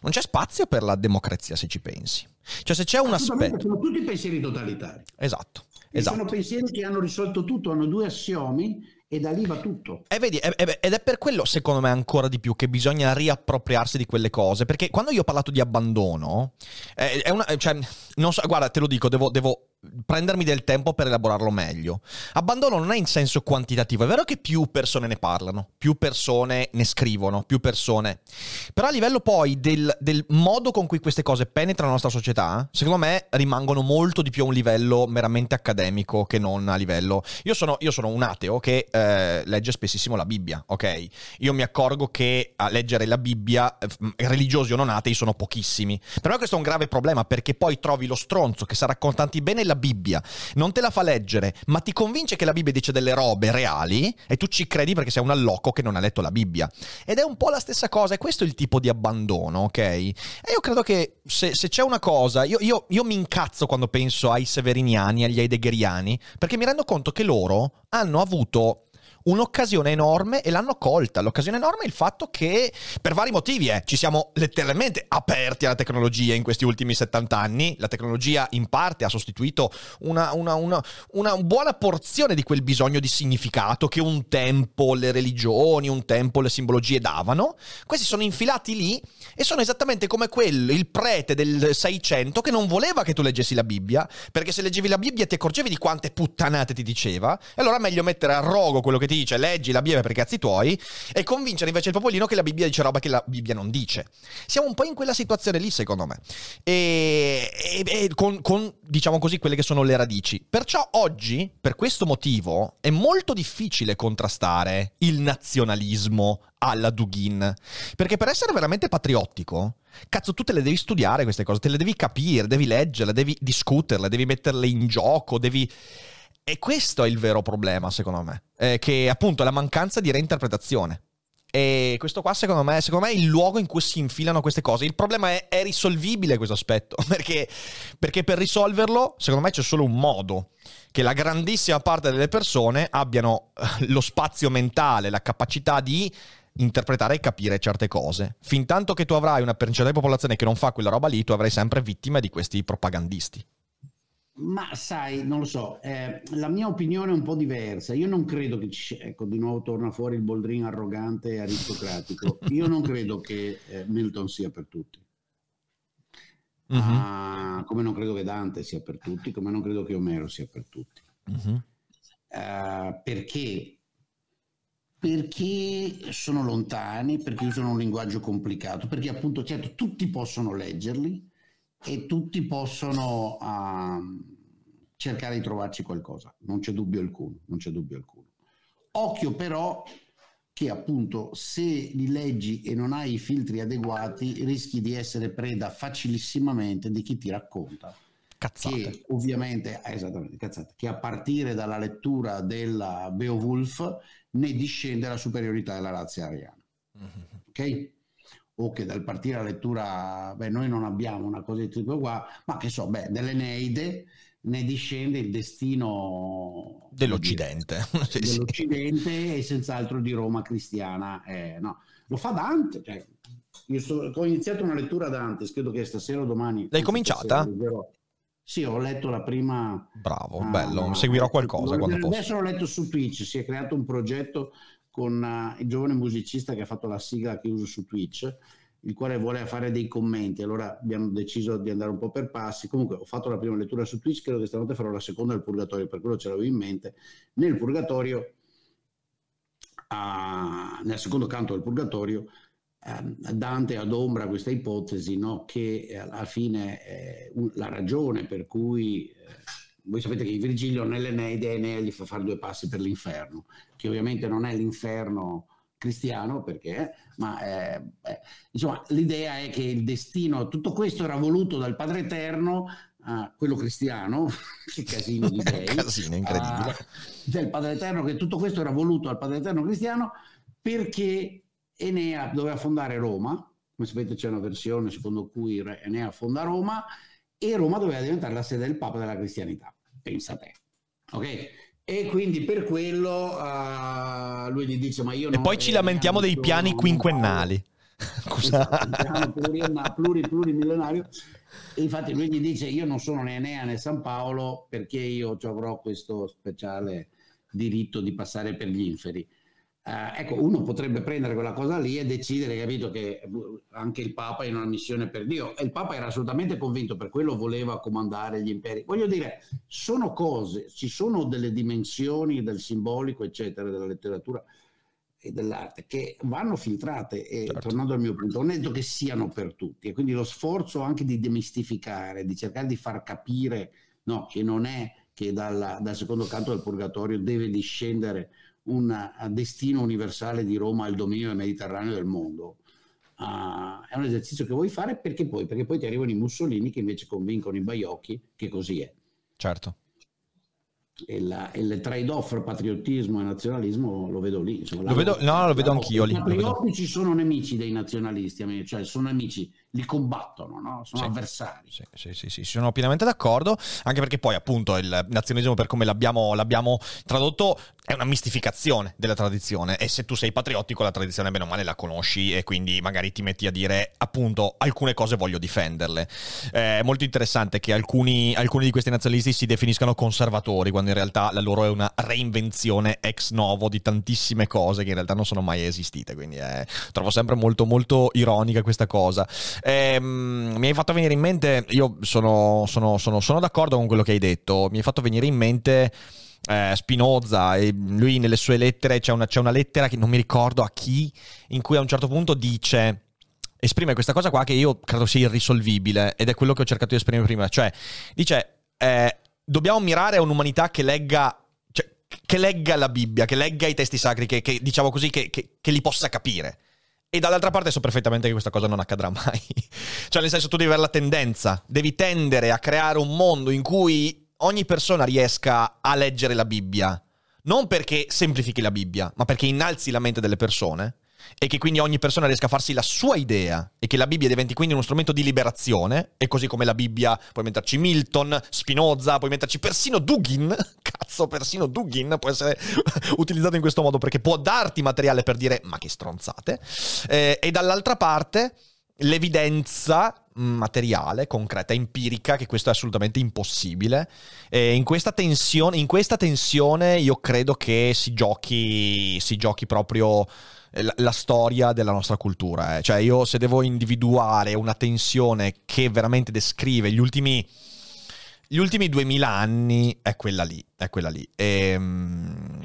non c'è spazio per la democrazia se ci pensi. Cioè se c'è un aspetto... Sono tutti pensieri totalitari. Esatto. esatto. Sono pensieri che hanno risolto tutto, hanno due assiomi e da lì va tutto. E vedi, ed è per quello, secondo me, ancora di più che bisogna riappropriarsi di quelle cose. Perché quando io ho parlato di abbandono, è una, cioè, non so, guarda, te lo dico, devo, devo prendermi del tempo per elaborarlo meglio. Abbandono non è in senso quantitativo, è vero che più persone ne parlano, più persone ne scrivono, più persone. Però a livello poi del, del modo con cui queste cose penetrano la nostra società, secondo me rimangono molto di più a un livello meramente accademico che non a livello... Io sono, io sono un ateo che eh, legge spessissimo la Bibbia, ok? Io mi accorgo che a leggere la Bibbia, eh, religiosi o non atei, sono pochissimi. Per me questo è un grave problema perché poi trovi lo stronzo che sa raccontarti bene la Bibbia, non te la fa leggere, ma ti convince che la Bibbia dice delle robe reali e tu ci credi perché sei un alloco che non ha letto la Bibbia. Ed è un po' la stessa cosa, e questo è il tipo di abbandono, ok? E io credo che se, se c'è una cosa, io, io, io mi incazzo quando penso ai severiniani, agli heideggeriani, perché mi rendo conto che loro hanno avuto un'occasione enorme e l'hanno colta. L'occasione enorme è il fatto che, per vari motivi, eh, ci siamo letteralmente aperti alla tecnologia in questi ultimi 70 anni. La tecnologia in parte ha sostituito una, una, una, una buona porzione di quel bisogno di significato che un tempo le religioni, un tempo le simbologie davano. Questi sono infilati lì e sono esattamente come quello, il prete del 600 che non voleva che tu leggessi la Bibbia, perché se leggevi la Bibbia ti accorgevi di quante puttanate ti diceva, e allora è meglio mettere a rogo quello che ti dice leggi la Bibbia per cazzi tuoi e convincere invece il popolino che la Bibbia dice roba che la Bibbia non dice. Siamo un po' in quella situazione lì, secondo me. E, e, e con, con, diciamo così, quelle che sono le radici. Perciò oggi, per questo motivo, è molto difficile contrastare il nazionalismo alla Dugin. Perché per essere veramente patriottico, cazzo, tu te le devi studiare queste cose, te le devi capire, devi leggerle, devi discuterle, devi metterle in gioco, devi e questo è il vero problema, secondo me, eh, che appunto è la mancanza di reinterpretazione. E questo qua, secondo me, secondo me, è il luogo in cui si infilano queste cose. Il problema è, è risolvibile questo aspetto, perché, perché per risolverlo, secondo me, c'è solo un modo. Che la grandissima parte delle persone abbiano eh, lo spazio mentale, la capacità di interpretare e capire certe cose. Fin tanto che tu avrai una percentuale di popolazione che non fa quella roba lì, tu avrai sempre vittime di questi propagandisti. Ma sai, non lo so, eh, la mia opinione è un po' diversa. Io non credo che ci, ecco, di nuovo torna fuori il Boldrin arrogante e aristocratico. Io non credo che eh, Milton sia per tutti. Uh-huh. Ah, come non credo che Dante sia per tutti, come non credo che Omero sia per tutti. Uh-huh. Uh, perché? Perché sono lontani, perché usano un linguaggio complicato, perché appunto, certo, tutti possono leggerli, e tutti possono uh, cercare di trovarci qualcosa, non c'è dubbio alcuno, non c'è dubbio alcuno. Occhio però che appunto se li leggi e non hai i filtri adeguati rischi di essere preda facilissimamente di chi ti racconta cazzate. che ovviamente esattamente cazzate, che a partire dalla lettura della Beowulf ne discende la superiorità della razza ariana. Mm-hmm. Ok? O che dal partire la lettura, beh, noi non abbiamo una cosa di tipo qua, ma che so, beh, dell'Eneide ne discende il destino dell'Occidente, sì, dell'Occidente sì. e senz'altro di Roma cristiana. Eh, no. Lo fa Dante, cioè, io sto, ho iniziato una lettura Dante, credo che stasera o domani. L'hai cominciata? Stasera, sì, ho letto la prima. Bravo, uh, bello, seguirò qualcosa quando adesso posso. Adesso l'ho letto su Twitch, si è creato un progetto con uh, il giovane musicista che ha fatto la sigla che uso su Twitch, il quale vuole fare dei commenti. Allora abbiamo deciso di andare un po' per passi. Comunque ho fatto la prima lettura su Twitch, credo che stanotte farò la seconda del Purgatorio, per quello ce l'avevo in mente. Nel Purgatorio, uh, nel secondo canto del Purgatorio, Dante adombra questa ipotesi no? che eh, alla fine la ragione per cui eh, voi sapete che Virgilio nell'Eneide Enea gli fa fare due passi per l'inferno, che ovviamente non è l'inferno cristiano perché, ma eh, eh, insomma l'idea è che il destino, tutto questo era voluto dal Padre Eterno a quello cristiano, che casino di dei, casino incredibile, uh, cioè il Padre Eterno che tutto questo era voluto al Padre Eterno cristiano perché Enea doveva fondare Roma, come sapete c'è una versione secondo cui Enea fonda Roma e Roma doveva diventare la sede del Papa della cristianità, pensa a te. Ok? E quindi per quello uh, lui gli dice: Ma io E poi ci lamentiamo dei piani quinquennali. Scusa. Esatto, pluri, plurimillenario. E infatti lui gli dice: Io non sono né Enea né San Paolo perché io avrò questo speciale diritto di passare per gli inferi. Uh, ecco, uno potrebbe prendere quella cosa lì e decidere, capito, che anche il Papa è in una missione per Dio. E il Papa era assolutamente convinto, per quello voleva comandare gli imperi. Voglio dire, sono cose, ci sono delle dimensioni del simbolico, eccetera, della letteratura e dell'arte che vanno filtrate. E certo. tornando al mio punto, non è detto che siano per tutti. E quindi lo sforzo anche di demistificare, di cercare di far capire no, che non è che dalla, dal secondo canto del purgatorio deve discendere un destino universale di Roma al dominio del Mediterraneo del mondo. Uh, è un esercizio che vuoi fare perché poi? Perché poi ti arrivano i Mussolini che invece convincono i Baiocchi che così è. Certo. E, la, e il trade-off patriottismo e nazionalismo lo vedo lì. Insomma, lo vedo, no, lo vedo anch'io lì. I patriottici sono nemici dei nazionalisti, cioè sono nemici, li combattono, no? sono sì, avversari. Sì, sì, sì, sì, sono pienamente d'accordo, anche perché poi appunto il nazionalismo per come l'abbiamo, l'abbiamo tradotto è una mistificazione della tradizione e se tu sei patriottico la tradizione bene o male la conosci e quindi magari ti metti a dire appunto alcune cose voglio difenderle. È molto interessante che alcuni, alcuni di questi nazionalisti si definiscano conservatori quando in realtà la loro è una reinvenzione ex novo di tantissime cose che in realtà non sono mai esistite, quindi è, trovo sempre molto molto ironica questa cosa. Ehm, mi hai fatto venire in mente, io sono, sono, sono, sono d'accordo con quello che hai detto, mi hai fatto venire in mente eh, Spinoza e lui nelle sue lettere c'è una, c'è una lettera che non mi ricordo a chi in cui a un certo punto dice esprime questa cosa qua che io credo sia irrisolvibile ed è quello che ho cercato di esprimere prima. Cioè dice eh, dobbiamo mirare a un'umanità che legga cioè, che legga la Bibbia che legga i testi sacri che, che diciamo così che, che, che li possa capire e dall'altra parte so perfettamente che questa cosa non accadrà mai. cioè, nel senso, tu devi avere la tendenza, devi tendere a creare un mondo in cui ogni persona riesca a leggere la Bibbia, non perché semplifichi la Bibbia, ma perché innalzi la mente delle persone e che quindi ogni persona riesca a farsi la sua idea e che la Bibbia diventi quindi uno strumento di liberazione e così come la Bibbia puoi metterci Milton, Spinoza, puoi metterci persino Dugin, cazzo persino Dugin può essere utilizzato in questo modo perché può darti materiale per dire ma che stronzate eh, e dall'altra parte l'evidenza materiale, concreta, empirica, che questo è assolutamente impossibile. E in questa tensione, in questa tensione io credo che si giochi, si giochi proprio la, la storia della nostra cultura. Eh. Cioè io se devo individuare una tensione che veramente descrive gli ultimi... Gli ultimi 2000 anni è quella lì, è quella lì. E, ehm,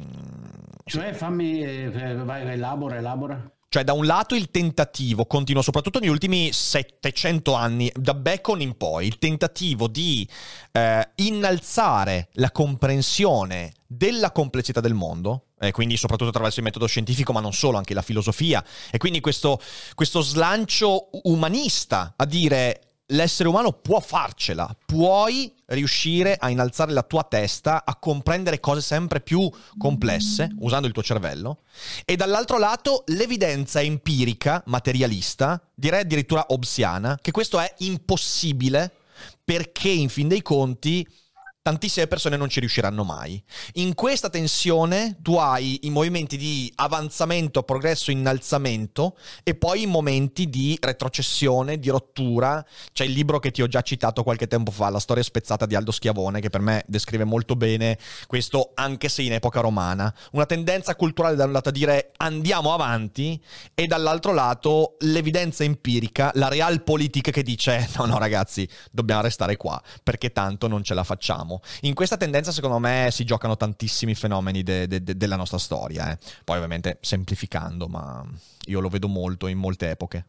cioè, fammi, eh, vai, elabora, elabora. Cioè, da un lato il tentativo continuo, soprattutto negli ultimi 700 anni, da Bacon in poi, il tentativo di eh, innalzare la comprensione della complessità del mondo, eh, quindi soprattutto attraverso il metodo scientifico, ma non solo, anche la filosofia, e quindi questo, questo slancio umanista a dire l'essere umano può farcela, puoi riuscire a innalzare la tua testa, a comprendere cose sempre più complesse usando il tuo cervello, e dall'altro lato l'evidenza empirica, materialista, direi addirittura obsiana, che questo è impossibile perché in fin dei conti tantissime persone non ci riusciranno mai. In questa tensione tu hai i movimenti di avanzamento, progresso, innalzamento e poi i momenti di retrocessione, di rottura. C'è il libro che ti ho già citato qualche tempo fa, La storia spezzata di Aldo Schiavone, che per me descrive molto bene questo, anche se in epoca romana. Una tendenza culturale da un lato a dire andiamo avanti e dall'altro lato l'evidenza empirica, la realpolitik che dice no no ragazzi, dobbiamo restare qua perché tanto non ce la facciamo vediamo. In questa tendenza, secondo me, si giocano tantissimi fenomeni de- de- de- della nostra storia. Eh. Poi, ovviamente, semplificando, ma io lo vedo molto in molte epoche.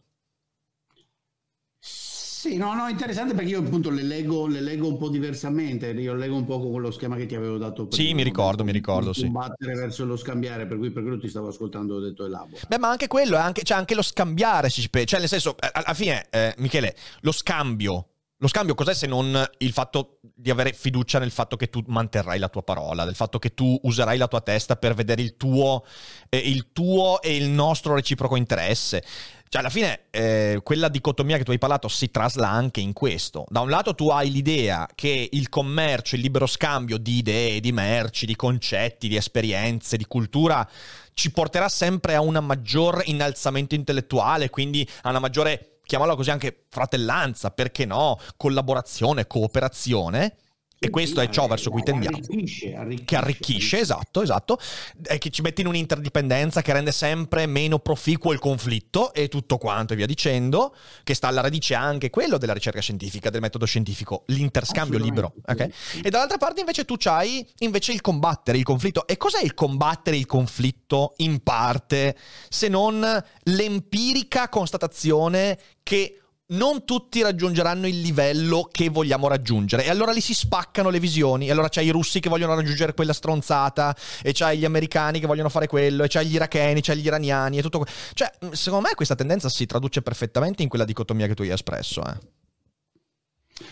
Sì, no, no, interessante perché io appunto le leggo, le leggo un po' diversamente, io leggo un po' con quello schema che ti avevo dato prima. Sì, mi ricordo, mi ricordo, sì. Combattere verso lo scambiare, per cui per quello ti stavo ascoltando, ho detto elabora. Beh, ma anche quello, anche, cioè anche lo scambiare, cioè nel senso, alla fine, eh, Michele, lo scambio, lo scambio cos'è se non il fatto di avere fiducia nel fatto che tu manterrai la tua parola, del fatto che tu userai la tua testa per vedere il tuo, eh, il tuo e il nostro reciproco interesse. Cioè, alla fine, eh, quella dicotomia che tu hai parlato si trasla anche in questo. Da un lato tu hai l'idea che il commercio, il libero scambio di idee, di merci, di concetti, di esperienze, di cultura ci porterà sempre a un maggior innalzamento intellettuale, quindi a una maggiore, chiamiamola così, anche fratellanza, perché no, collaborazione, cooperazione. E questo è ciò verso cui tendiamo. Arricchisce, arricchisce, che arricchisce, esatto, esatto. E che ci mette in un'interdipendenza che rende sempre meno proficuo il conflitto e tutto quanto e via dicendo, che sta alla radice anche quello della ricerca scientifica, del metodo scientifico, l'interscambio libero. Okay? E dall'altra parte invece tu c'hai invece il combattere il conflitto. E cos'è il combattere il conflitto in parte se non l'empirica constatazione che non tutti raggiungeranno il livello che vogliamo raggiungere. E allora lì si spaccano le visioni. E allora c'hai i russi che vogliono raggiungere quella stronzata, e c'hai gli americani che vogliono fare quello, e c'hai gli iracheni, c'hai gli iraniani, e tutto. Que- cioè, secondo me questa tendenza si traduce perfettamente in quella dicotomia che tu hai espresso. Eh.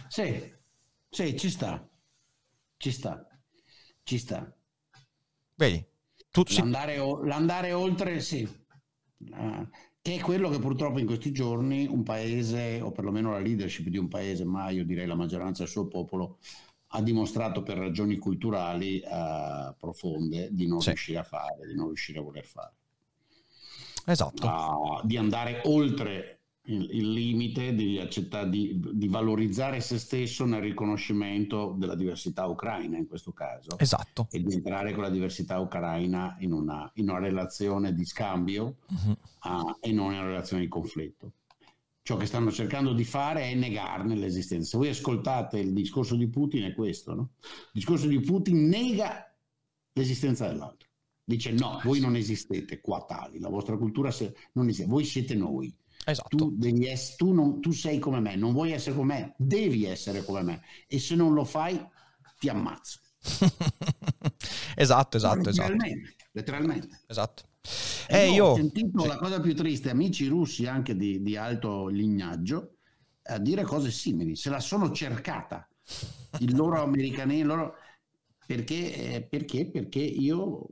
Sì, sì, ci sta. Ci sta. Ci sta. Vedi? Tu, l'andare, o- l'andare oltre, sì. Uh, che è quello che purtroppo in questi giorni un paese, o perlomeno la leadership di un paese, ma io direi la maggioranza del suo popolo, ha dimostrato per ragioni culturali uh, profonde di non sì. riuscire a fare, di non riuscire a voler fare. Esatto. Uh, di andare oltre il, il limite di, accettare, di, di, valorizzare se stesso nel riconoscimento della diversità ucraina in questo caso. Esatto. E di entrare con la diversità ucraina in una, in una relazione di scambio uh-huh. uh, e non in una relazione di conflitto. Ciò che stanno cercando di fare è negarne l'esistenza. Se voi ascoltate il discorso di Putin è questo, no? Il discorso di Putin nega l'esistenza dell'altro. Dice no, voi non esistete qua tali, la vostra cultura non esiste, voi siete noi. Esatto. Tu, devi essere, tu, non, tu sei come me, non vuoi essere come me, devi essere come me e se non lo fai ti ammazzo. esatto, esatto, letteralmente, esatto. Letteralmente. Esatto. Eh, io ho sentito sì. la cosa più triste, amici russi anche di, di alto lignaggio, a dire cose simili, se la sono cercata, il loro americani, loro... Perché, eh, perché? Perché io,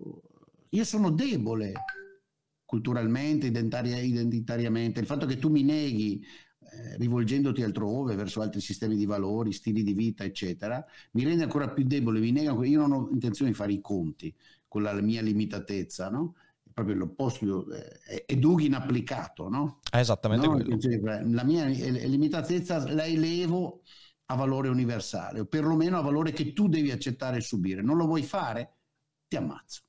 io sono debole culturalmente, identitariamente, il fatto che tu mi neghi eh, rivolgendoti altrove verso altri sistemi di valori, stili di vita, eccetera, mi rende ancora più debole, mi nega, io non ho intenzione di fare i conti con la mia limitatezza, no? proprio l'opposto, eh, è Dugin applicato, no? È esattamente no? quello. La mia limitatezza la elevo a valore universale, o perlomeno a valore che tu devi accettare e subire. Non lo vuoi fare? Ti ammazzo.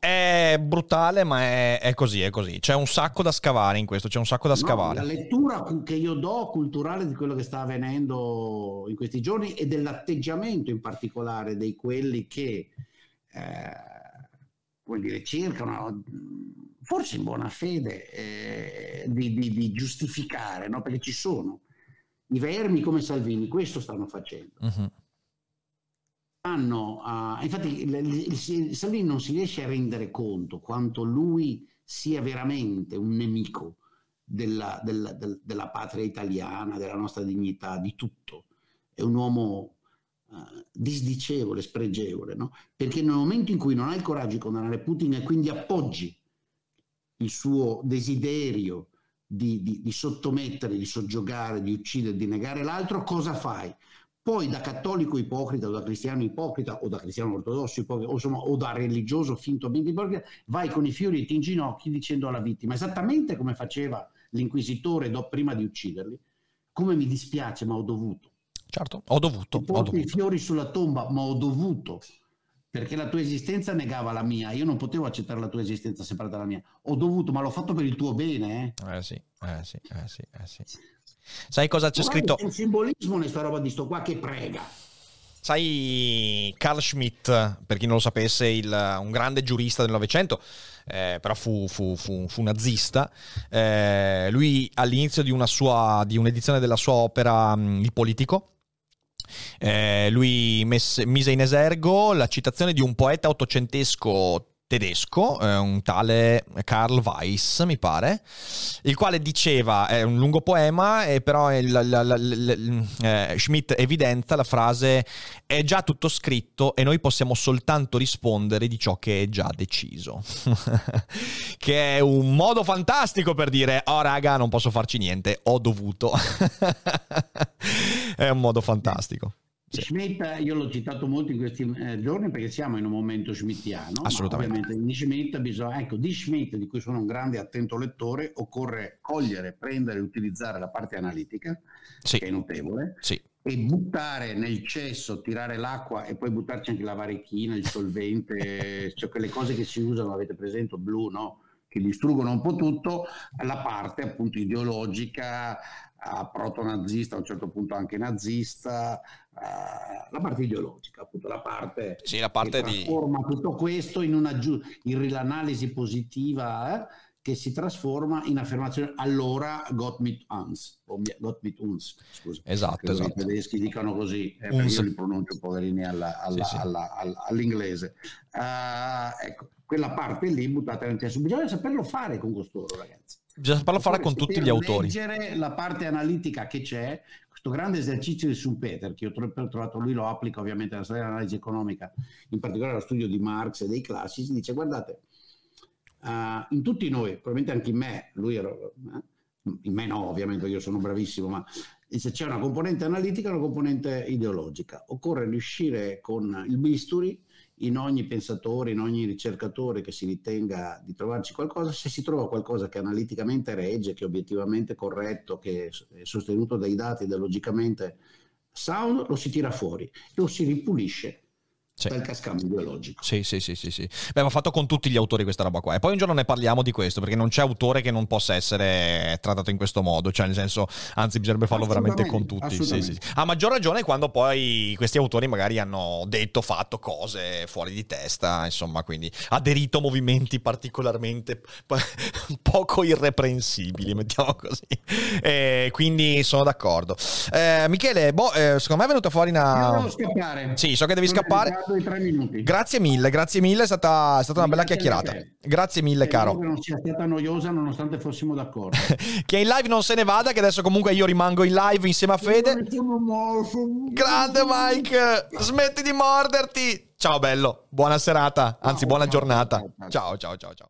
È brutale, ma è, è, così, è così. C'è un sacco da scavare in questo, c'è un sacco da no, scavare. La lettura che io do culturale di quello che sta avvenendo in questi giorni e dell'atteggiamento in particolare di quelli che eh, dire, cercano, forse in buona fede, eh, di, di, di, giustificare, no? perché ci sono i vermi come Salvini, questo stanno facendo. Uh-huh hanno, uh, infatti Salvini non si riesce a rendere conto quanto lui sia veramente un nemico della, della, del, della patria italiana, della nostra dignità, di tutto. È un uomo uh, disdicevole, spregevole, no? perché nel momento in cui non ha il coraggio di condannare Putin e quindi appoggi il suo desiderio di, di, di sottomettere, di soggiogare, di uccidere, di negare l'altro, cosa fai? Poi da cattolico ipocrita o da cristiano ipocrita o da cristiano ortodosso ipocrita o, insomma, o da religioso fintamente ipocrita, vai con i fiori e ti inginocchi dicendo alla vittima, esattamente come faceva l'inquisitore do, prima di ucciderli, come mi dispiace ma ho dovuto. Certo, ho dovuto. Ti porti i fiori sulla tomba ma ho dovuto perché la tua esistenza negava la mia, io non potevo accettare la tua esistenza separata dalla mia, ho dovuto, ma l'ho fatto per il tuo bene. Eh, eh sì, eh sì, eh sì, eh sì. Sai cosa c'è scritto? C'è un simbolismo in questa roba di sto qua che prega. sai, Carl Schmitt, per chi non lo sapesse, il, un grande giurista del Novecento, eh, però fu, fu, fu, fu nazista. Eh, lui all'inizio di, una sua, di un'edizione della sua opera mm, Il politico, eh, lui messe, mise in esergo la citazione di un poeta ottocentesco tedesco, eh, un tale Karl Weiss, mi pare, il quale diceva, è un lungo poema, e però il, la, la, la, eh, Schmidt evidenzia la frase è già tutto scritto e noi possiamo soltanto rispondere di ciò che è già deciso. che è un modo fantastico per dire, oh raga, non posso farci niente, ho dovuto. è un modo fantastico. Sì. Schmidt, io l'ho citato molto in questi eh, giorni perché siamo in un momento schmittiano. Assolutamente. Di Schmidt bisogna, ecco, di Schmidt, di cui sono un grande attento lettore, occorre cogliere, prendere e utilizzare la parte analitica, sì. che è notevole, sì. e buttare nel cesso, tirare l'acqua e poi buttarci anche la varichina, il solvente, cioè quelle cose che si usano, avete presente, blu, no? Che distruggono un po' tutto, la parte appunto ideologica, proto-nazista, a un certo punto anche nazista, la parte ideologica, appunto la parte, sì, la parte che trasforma di... tutto questo in, una giu- in l'analisi positiva eh, che si trasforma in affermazione allora got mit uns, o got mit uns, scusa. Esatto, esatto. I tedeschi dicono così, eh, perché io li pronuncio poverini alla, alla, sì, sì. Alla, alla, all'inglese. Uh, ecco, quella parte lì buttata nel testo. Bisogna saperlo fare con costoro, ragazzi. Bisogna saperlo fare con tutti gli autori. Leggere la parte analitica che c'è, questo grande esercizio di Schumpeter, che io ho trovato lui, lo applica ovviamente alla storia dell'analisi economica, in particolare allo studio di Marx e dei classici, dice guardate, uh, in tutti noi, probabilmente anche in me, lui era, eh, in me no ovviamente, io sono bravissimo, ma dice c'è una componente analitica e una componente ideologica. Occorre riuscire con il bisturi in ogni pensatore, in ogni ricercatore che si ritenga di trovarci qualcosa, se si trova qualcosa che analiticamente regge, che è obiettivamente corretto, che è sostenuto dai dati ed è logicamente sound, lo si tira fuori, lo si ripulisce sì. dal cascame biologico. Sì, sì, sì, sì, sì. Beh, va fatto con tutti gli autori questa roba qua. E poi un giorno ne parliamo di questo, perché non c'è autore che non possa essere trattato in questo modo. Cioè, nel senso, anzi, bisognerebbe farlo veramente con tutti. Sì, sì. A maggior ragione quando poi questi autori magari hanno detto, fatto cose fuori di testa, insomma, quindi aderito a movimenti particolarmente poco irreprensibili, mettiamo così. E quindi sono d'accordo. Eh, Michele, boh, eh, secondo me è venuta fuori una... Devo scappare. Sì, so che devi scappare i tre minuti. Grazie mille, grazie mille, è stata, è stata una bella chiacchierata. Grazie mille, Spero caro. Che non sia stata noiosa nonostante fossimo d'accordo. che in live non se ne vada, che adesso comunque io rimango in live insieme a Fede. Grande Mike, smetti di morderti. Ciao bello, buona serata, anzi buona giornata. Ciao ciao ciao ciao.